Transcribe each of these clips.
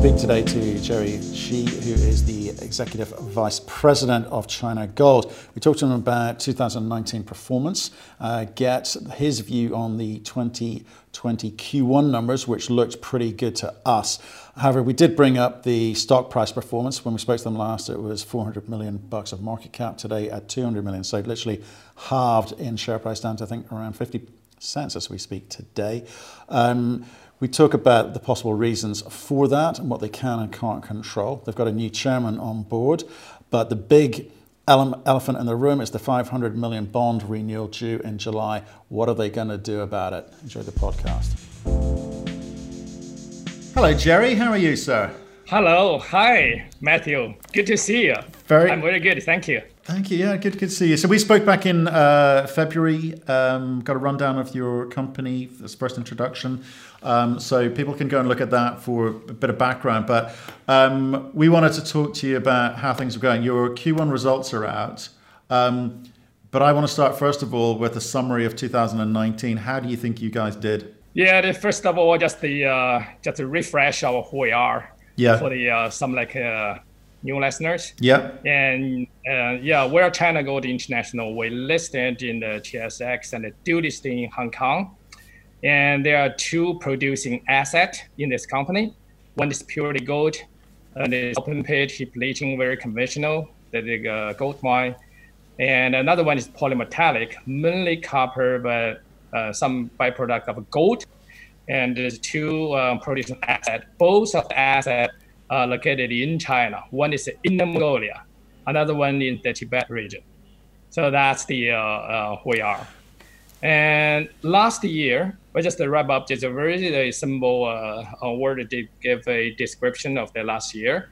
Speak today to Jerry Xie, who is the Executive Vice President of China Gold. We talked to him about 2019 performance, uh, get his view on the 2020 Q1 numbers, which looked pretty good to us. However, we did bring up the stock price performance. When we spoke to them last, it was 400 million bucks of market cap. Today at 200 million, so literally halved in share price down to I think around 50 cents as we speak today. Um, we talk about the possible reasons for that and what they can and can't control. They've got a new chairman on board, but the big ele- elephant in the room is the 500 million bond renewal due in July. What are they going to do about it? Enjoy the podcast. Hello, Jerry. How are you, sir? Hello. Hi, Matthew. Good to see you. Very. I'm very good. Thank you. Thank you. Yeah, good, good to see you. So we spoke back in uh, February. Um, got a rundown of your company, this first introduction. Um, so people can go and look at that for a bit of background. But um, we wanted to talk to you about how things are going. Your Q1 results are out. Um, but I want to start first of all with a summary of 2019. How do you think you guys did? Yeah, the, first of all, just the uh, just to refresh our who we are. Yeah. For the uh, some like uh, new listeners. Yeah. And uh, yeah, we're China Gold International. We listed in the TSX and the dual listing in Hong Kong. And there are two producing assets in this company. One is purely gold, and it's open pit heap leaching, very conventional, the uh, gold mine. And another one is polymetallic, mainly copper, but uh, some byproduct of gold. And there's two um, producing assets. Both of the assets are located in China. One is in Mongolia, another one in the Tibet region. So that's the uh, uh, we are. And last year, we just wrap up just a very simple uh, word to give a description of the last year.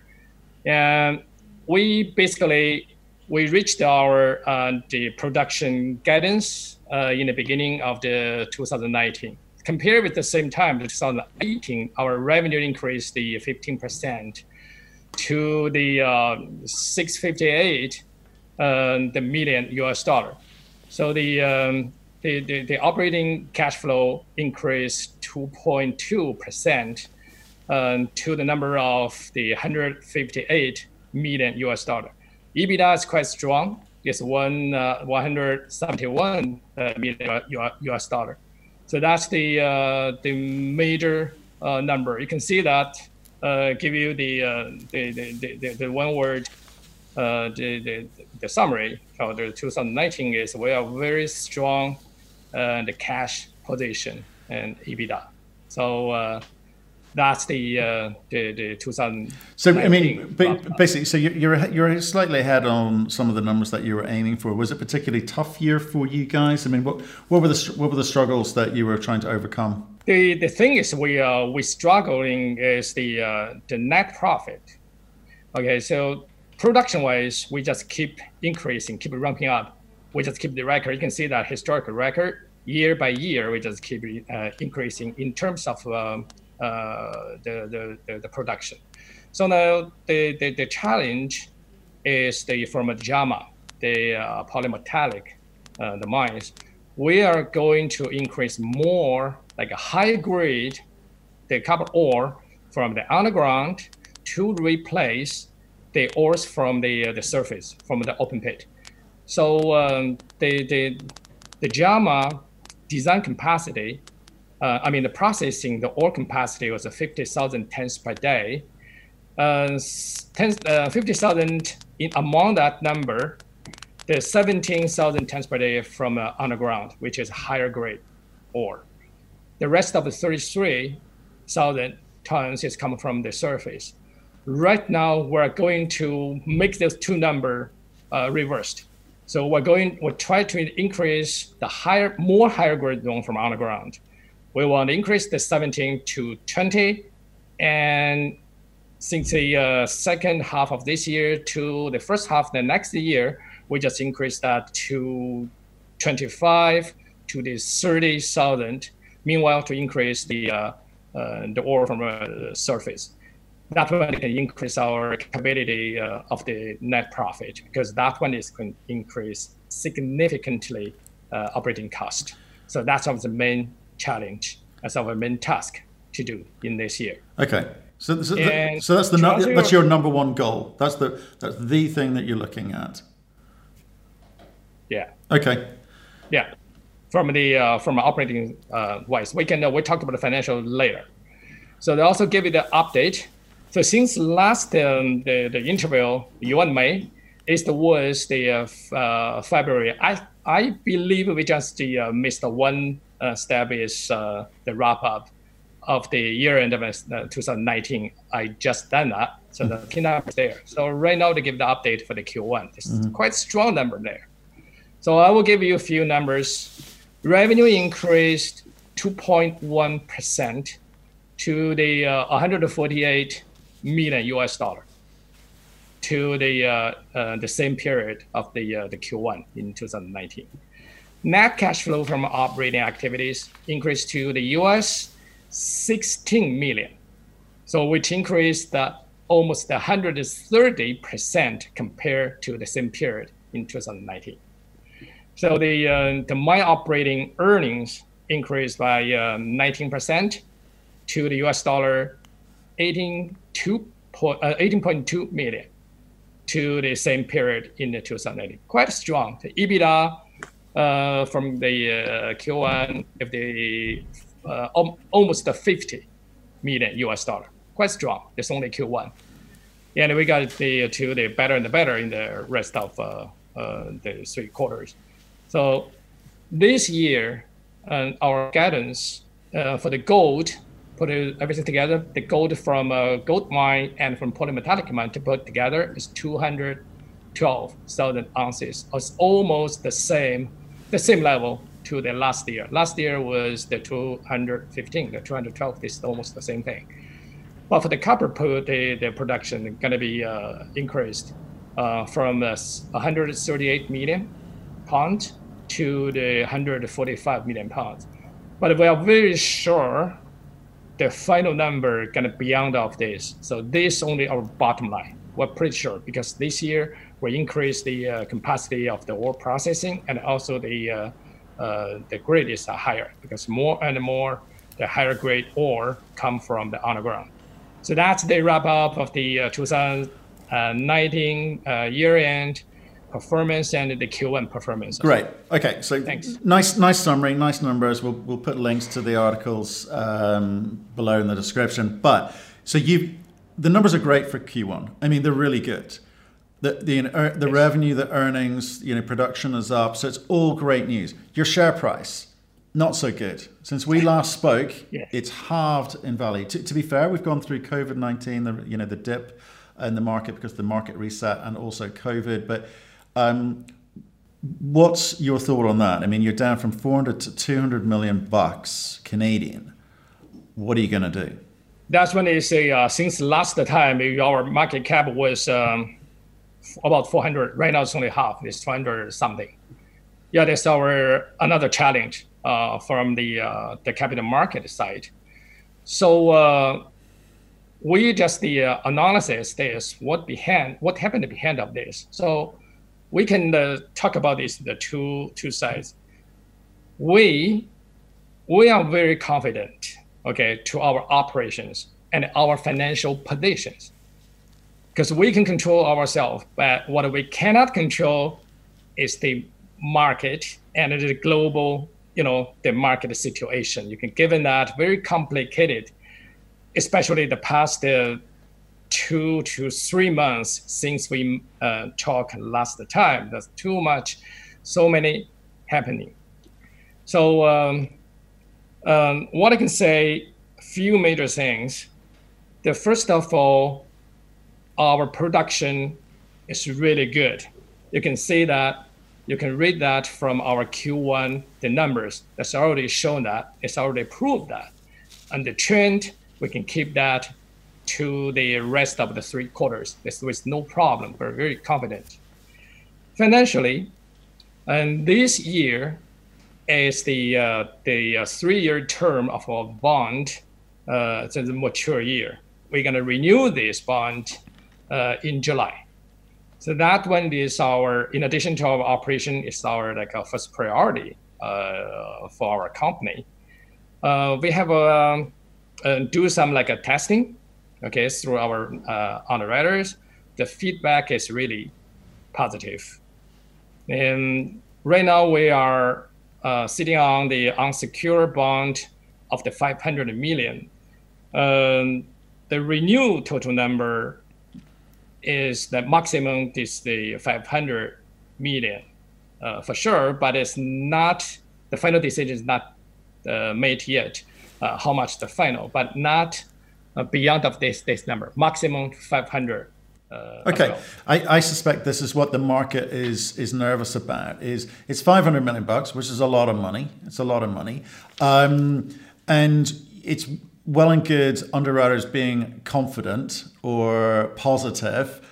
And we basically we reached our uh, the production guidance uh, in the beginning of the 2019. Compared with the same time, 2018, our revenue increased the 15% to the uh, 658 uh, the million US dollar. So the, um, the, the, the, operating cash flow increased 2.2% um, to the number of the 158 million US dollar. EBITDA is quite strong It's one uh, 171 uh, million US dollar. So that's the uh, the major uh, number. You can see that uh, give you the, uh, the, the, the, the one word uh, the, the, the summary of the 2019 is we are very strong uh, the cash position and EBITDA. So uh, that's the uh, the, the 2000. So I mean, basically, so you're you're slightly ahead on some of the numbers that you were aiming for. Was it particularly tough year for you guys? I mean, what what were the what were the struggles that you were trying to overcome? The the thing is, we uh we struggling is the uh, the net profit. Okay, so production wise, we just keep increasing, keep ramping up. We just keep the record. You can see that historical record year by year. We just keep uh, increasing in terms of um, uh, the, the, the, production. So now the, the, the challenge is the from Jiama, the uh, polymetallic, uh, the mines. We are going to increase more like a high grade, the copper ore from the underground to replace the ores from the, uh, the surface, from the open pit. So um, the, the, the Jiama design capacity uh, I mean, the processing, the ore capacity was 50,000 tons per day. Uh, uh, 50,000 among that number, there's 17,000 tons per day from uh, underground, which is higher grade ore. The rest of the 33,000 tons is coming from the surface. Right now, we're going to make those two number uh, reversed. So we're going, we'll try to increase the higher, more higher grade zone from underground we want to increase the 17 to 20. And since the uh, second half of this year to the first half of the next year, we just increased that to 25 to the 30,000. Meanwhile, to increase the uh, uh, the ore from uh, surface. that one can increase our capability uh, of the net profit because that one is going to increase significantly uh, operating cost. So that's one of the main challenge, as our main task to do in this year. Okay. So, so, so that's the no, that's your number one goal. That's the that's the thing that you're looking at. Yeah. Okay. Yeah. From the uh, from operating uh, wise, we can uh, we talked about the financial later. So they also give you the update. So since last um, the the interview you and May, is the was the uh, uh, February. I I believe we just uh, missed one step is uh, the wrap up of the year end of uh, 2019. I just done that, so the key number is there. So right now to give the update for the Q1, it's mm-hmm. quite strong number there. So I will give you a few numbers. Revenue increased 2.1 percent to the uh, 148 million US dollar to the uh, uh, the same period of the uh, the Q1 in 2019. Net cash flow from operating activities increased to the US 16 million, so which increased almost 130% compared to the same period in 2019. So the uh, the my operating earnings increased by uh, 19% to the US dollar 18.2 uh, 18.2 million to the same period in the 2019. Quite strong. The EBITDA uh, from the uh, Q1 of the uh, almost 50 million US dollar. Quite strong. It's only Q1. And we got the to the better and the better in the rest of uh, the three quarters. So this year, our guidance for the gold put everything together, the gold from a gold mine and from polymetallic mine to put together is 212,000 ounces. It's almost the same, the same level to the last year. Last year was the 215, the 212 is almost the same thing. But for the copper the, the production going to be uh, increased uh, from uh, 138 million pounds to the 145 million pounds. But we are very sure the final number gonna be beyond of this. So this only our bottom line. We're pretty sure because this year we increase the uh, capacity of the ore processing and also the uh, uh, the grade is higher because more and more the higher grade ore come from the underground. So that's the wrap up of the uh, 2019 uh, year end performance and the Q1 performance. Great. Okay. So Thanks. nice, nice summary, nice numbers. We'll, we'll put links to the articles um, below in the description. But so you, the numbers are great for Q1. I mean, they're really good. The the the yes. revenue, the earnings, you know, production is up. So it's all great news. Your share price. Not so good. Since we last spoke, yes. it's halved in value. To, to be fair, we've gone through COVID nineteen, the you know the dip in the market because the market reset and also COVID. But um, what's your thought on that? I mean, you're down from 400 to 200 million bucks Canadian. What are you going to do? That's when they say uh, since last time our market cap was um, about 400. Right now it's only half. It's 200 something. Yeah, that's our another challenge uh, from the uh, the capital market side. So uh, we just the uh, analysis is what behind what happened behind of this. So we can uh, talk about this the two two sides. We we are very confident, okay, to our operations and our financial positions, because we can control ourselves. But what we cannot control is the market and the global, you know, the market situation. You can given that very complicated, especially the past uh, two to three months since we uh, talked last time. There's too much, so many happening. So um, um, what I can say, few major things. The first of all, our production is really good. You can see that. You can read that from our Q1, the numbers. That's already shown that. It's already proved that. And the trend, we can keep that to the rest of the three quarters. This no problem. We're very confident. Financially, and this year is the uh, the uh, three-year term of our bond. Uh, it's a mature year. we're going to renew this bond uh, in July. So that one is our, in addition to our operation, is our like our first priority uh, for our company. Uh, we have um, uh, do some like a testing, okay, through our uh, underwriters. The feedback is really positive, and right now we are uh, sitting on the unsecured bond of the 500 million. Um, the renewed total number is the maximum is the 500 million uh, for sure, but it's not the final decision is not uh, made yet. Uh, how much the final, but not uh, beyond of this this number, maximum 500. Uh, okay, well. I, I suspect this is what the market is is nervous about. Is it's 500 million bucks, which is a lot of money. It's a lot of money, um, and it's well and good underwriters being confident or positive.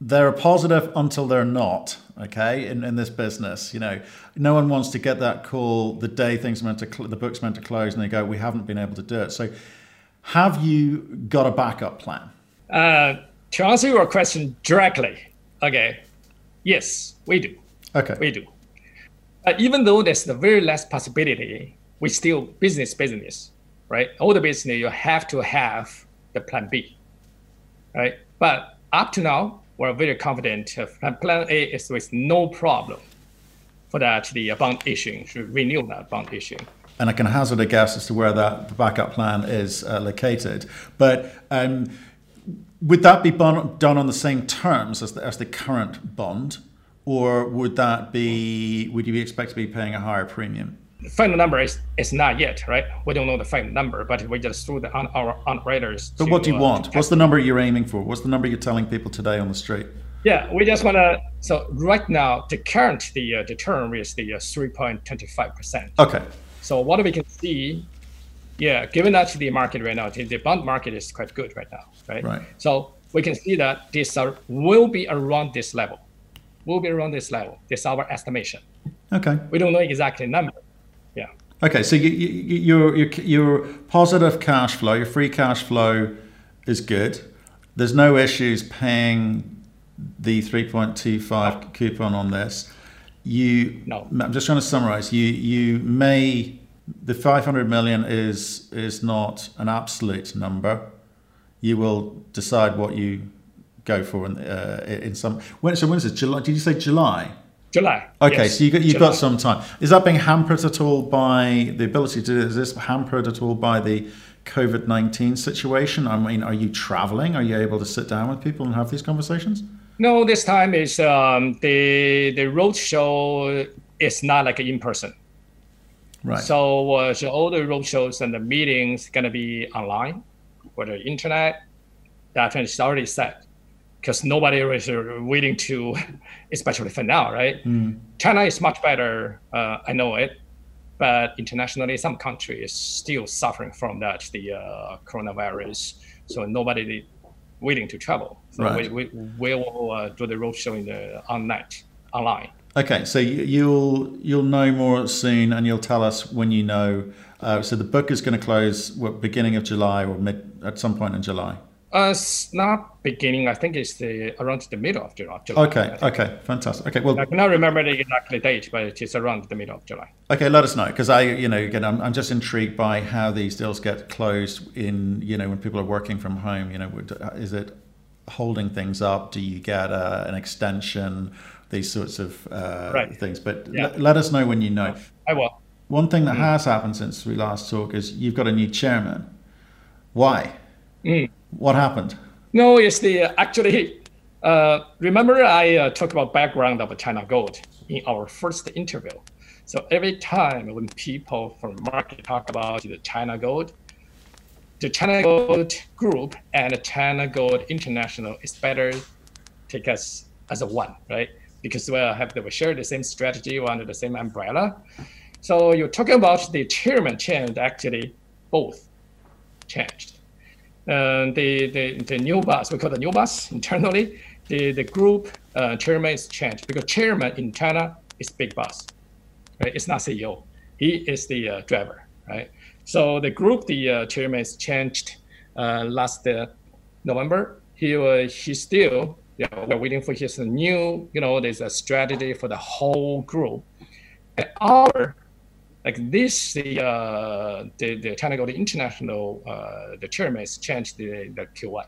They're positive until they're not. Okay, in, in this business, you know, no one wants to get that call the day things meant to cl- the book's meant to close, and they go, "We haven't been able to do it." So, have you got a backup plan? Uh, to answer your question directly, okay, yes, we do. Okay, we do. Uh, even though there's the very less possibility, we still business business right? All the business you have to have the plan B, right? But up to now, we're very confident plan A is with no problem for that the bond issuing to renew that bond issuing. And I can hazard a guess as to where that backup plan is uh, located. But um, would that be bon- done on the same terms as the, as the current bond, or would that be would you expect to be paying a higher premium? Final number is, is not yet, right? We don't know the final number, but we just through the on, our underwriters. But to, what do you uh, want? What's the number you're aiming for? What's the number you're telling people today on the street? Yeah, we just want to. So right now, the current the uh, the term is the uh, three point twenty five percent. Okay. So what we can see, yeah, given that the market right now, the, the bond market is quite good right now, right? Right. So we can see that this are, will be around this level, will be around this level. This is our estimation. Okay. We don't know exactly number, yeah. Okay, so you, you, your, your your positive cash flow, your free cash flow is good. There's no issues paying the 3.25 coupon on this. You, no. I'm just trying to summarize. You you may the 500 million is is not an absolute number. You will decide what you go for in, uh, in some. When so when is it? July? Did you say July? July. Okay, yes. so you got, you've July. got some time. Is that being hampered at all by the ability to? Is this hampered at all by the COVID nineteen situation? I mean, are you traveling? Are you able to sit down with people and have these conversations? No, this time is um, the the road show is not like in person. Right. So, uh, so all the road shows and the meetings gonna be online, or the internet. That is already set because nobody is willing to, especially for now, right? Mm. China is much better, uh, I know it, but internationally, some countries still suffering from that, the uh, coronavirus. So nobody is willing to travel. So right. we, we, we will uh, do the roadshow in the online. online. Okay, so you'll you'll know more soon, and you'll tell us when you know. Uh, so the book is going to close what, beginning of July or mid at some point in July. Uh, it's not beginning. I think it's the around the middle of July. July okay. Okay. Fantastic. Okay. Well, I cannot remember the exact date, but it is around the middle of July. Okay. Let us know because I, you know, again, I'm, I'm just intrigued by how these deals get closed in, you know, when people are working from home. You know, is it holding things up? Do you get uh, an extension? These sorts of uh, right. things. But yeah. l- let us know when you know. I will. One thing that mm. has happened since we last talked is you've got a new chairman. Why? Mm. What happened? No, it's the actually. Uh, remember, I uh, talked about background of China Gold in our first interview. So every time when people from market talk about the China Gold, the China Gold Group and China Gold International is better take us as a one, right? Because we have we share the same strategy under the same umbrella. So you're talking about the chairman changed. Actually, both changed. Uh, the, the, the new boss, we call the new boss internally, the, the group uh, chairman is changed because chairman in China is big boss, right? It's not CEO. He is the uh, driver, right? So the group, the chairman is changed last November, he uh, he still yeah, we're waiting for his new, you know, there's a strategy for the whole group. And our like this, the uh, the, the China Gold International, uh, the chairman has changed the, the Q1.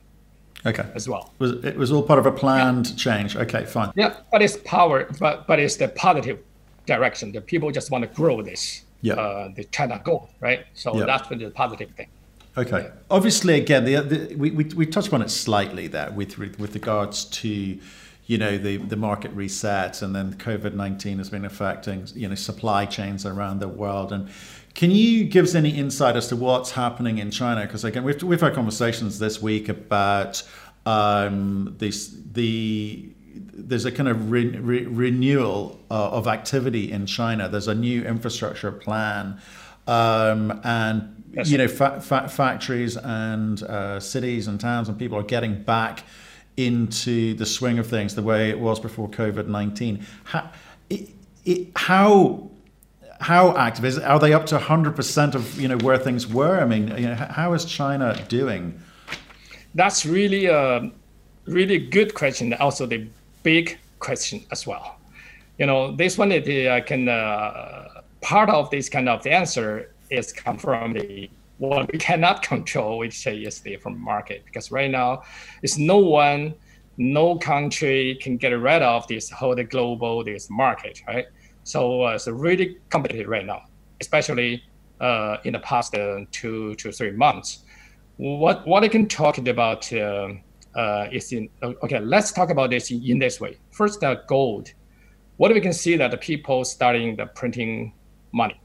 Okay. As well. It was, it was all part of a planned yeah. change. Okay, fine. Yeah, but it's power, but but it's the positive direction. The people just want to grow this. Yeah. Uh, the China Gold, right? So yeah. that's the positive thing. Okay. Yeah. Obviously, again, the, the, we, we we touched on it slightly there with with regards to you know the the market reset and then COVID nineteen has been affecting you know supply chains around the world and can you give us any insight as to what's happening in China? Because again, we've we've had conversations this week about um, this the there's a kind of re, re, renewal uh, of activity in China. There's a new infrastructure plan, um, and yes. you know fa- fa- factories and uh, cities and towns and people are getting back into the swing of things the way it was before COVID nineteen. How, it, it, how how active is? It? Are they up to hundred percent of you know where things were? I mean, you know, how is China doing? That's really a really good question. Also, the big question as well. You know, this one the uh, can uh, part of this kind of the answer is come from the what we cannot control, which say is the from market because right now, it's no one, no country can get rid of this whole the global this market, right? So uh, it's really competitive right now, especially uh, in the past uh, two to three months. What what I can talk about uh, uh, is in okay. Let's talk about this in, in this way. First, uh, gold. What we can see that the people starting the printing money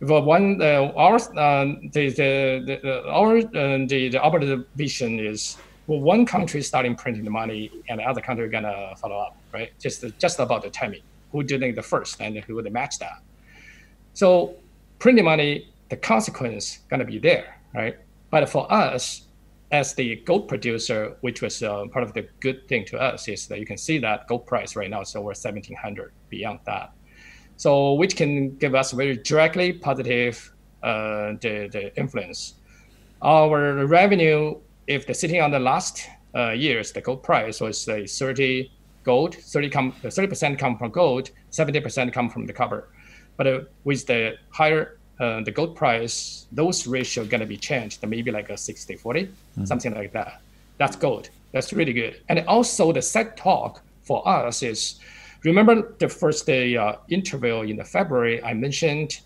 but one uh, our uh, the, the, the our uh, the the our vision is well, one country starting printing the money and the other country gonna follow up, right? Just just about the timing, who doing the first and who would match that. So printing money, the consequence gonna be there, right? But for us, as the gold producer, which was uh, part of the good thing to us, is that you can see that gold price right now is over 1700 beyond that so which can give us very directly positive uh, the, the influence. Our revenue, if the sitting on the last uh, years, the gold price was say 30 gold, 30 come 30% come from gold, 70% come from the copper. But uh, with the higher uh, the gold price, those ratio gonna be changed, maybe like a 60 40, mm-hmm. something like that. That's gold. That's really good. And also the set talk for us is Remember the first day uh, interview in the February, I mentioned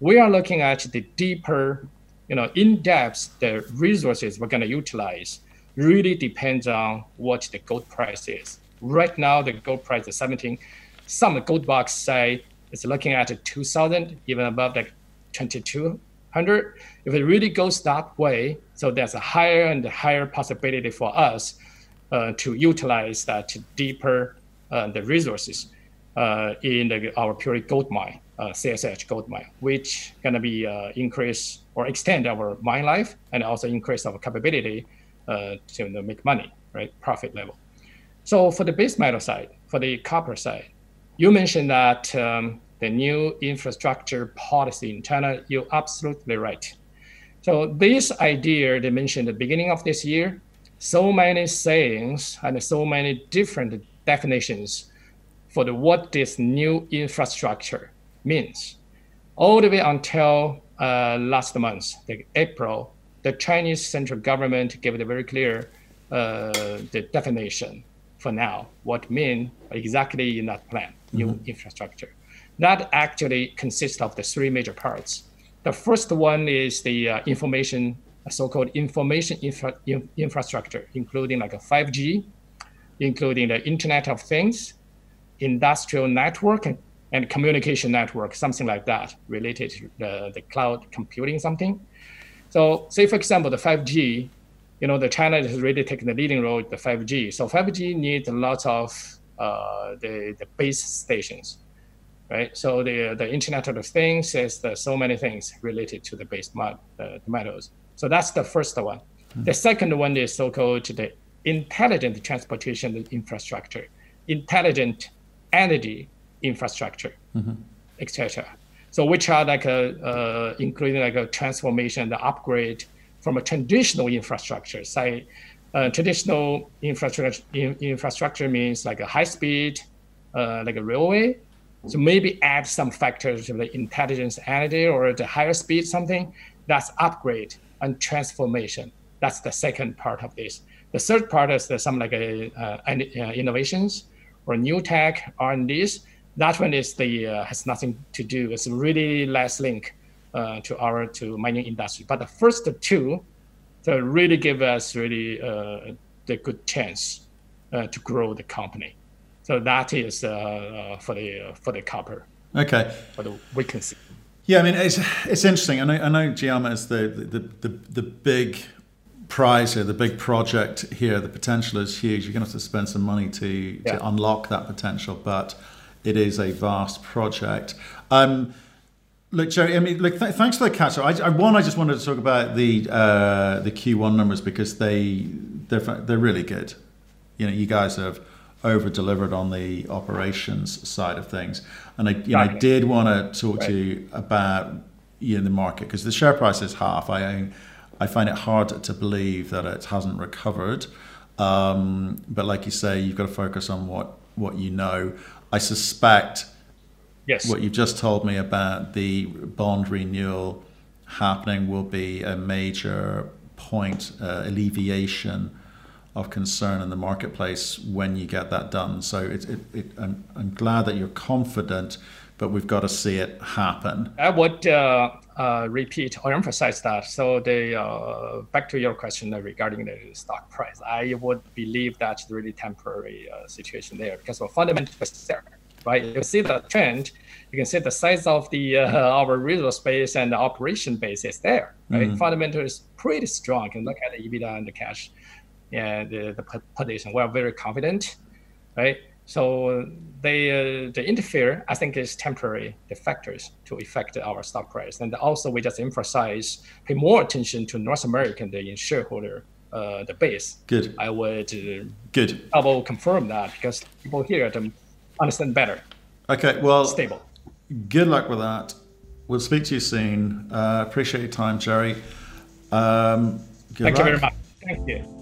we are looking at the deeper, you know, in depth the resources we're going to utilize. Really depends on what the gold price is. Right now, the gold price is 17. Some gold box say it's looking at 2,000, even above like 2,200. If it really goes that way, so there's a higher and higher possibility for us uh, to utilize that deeper the resources uh, in the, our pure gold mine, uh, CSH gold mine, which gonna be increase or extend our mine life and also increase our capability to make money, right? Profit level. So for the base metal side, for the copper side, you mentioned that um, the new infrastructure policy in China, you're absolutely right. So this idea they mentioned at the beginning of this year, so many sayings and so many different definitions for the, what this new infrastructure means. All the way until uh, last month, the April, the Chinese central government gave it very clear uh, the definition for now, what mean exactly in that plan, new mm-hmm. infrastructure. That actually consists of the three major parts. The first one is the uh, information, so-called information infra- infrastructure, including like a 5G, including the Internet of Things, industrial network, and, communication network, something like that, related to the, the cloud computing something. So say, for example, the 5G, you know, the China has really taken the leading role in the 5G. So 5G needs lots of uh, the, the base stations, right? So the, the Internet of Things is so many things related to the base mod, the metals. So that's the first one. Mm-hmm. The second one is so-called the intelligent transportation infrastructure, intelligent energy infrastructure, mm-hmm. etc. So which are like a, uh, including like a transformation, the upgrade from a traditional infrastructure, say uh, traditional infrastructure in, infrastructure means like a high speed, uh, like a railway. So maybe add some factors of the intelligence energy or the higher speed something. That's upgrade and transformation. That's the second part of this. The third part is the, some like a, uh, uh, innovations or new tech R&Ds. That one is the uh, has nothing to do. It's really less link uh, to our to mining industry. But the first two that really give us really uh, the good chance uh, to grow the company. So that is for the uh, for the copper. Okay. For the vacancy. Yeah, I mean it's it's interesting. I know I know Jiama is the the, the, the big prize here, the big project here. The potential is huge. You're going to have to spend some money to yeah. to unlock that potential, but it is a vast project. Um, Look, Jerry. I mean, look. Th- thanks for the catch up. I, I, one, I just wanted to talk about the uh, the Q1 numbers because they they're they're really good. You know, you guys have over delivered on the operations side of things, and I you know I did want to talk right. to you about you know the market because the share price is half. I I find it hard to believe that it hasn't recovered. Um, but like you say, you've got to focus on what what you know. I suspect Yes. What you've just told me about the bond renewal happening will be a major point, uh, alleviation of concern in the marketplace when you get that done. So it, it, it, I'm, I'm glad that you're confident, but we've got to see it happen. I would uh, uh, repeat or emphasize that. So the uh, back to your question regarding the stock price, I would believe that's really temporary uh, situation there because the fundamental is there right? You see the trend, you can see the size of the uh, our resource base and the operation base is there, right? Mm-hmm. Fundamental is pretty strong. You can look at the EBITDA and the cash and the, the position. We are very confident, right? So they uh, they interfere. I think is temporary the factors to affect our stock price, and also we just emphasize pay more attention to North American the shareholder uh, the base. Good. I would uh, good double confirm that because people here them understand better. Okay, well, stable. Good luck with that. We'll speak to you soon. Uh, appreciate your time, Jerry. Um, Thank luck. you very much. Thank you.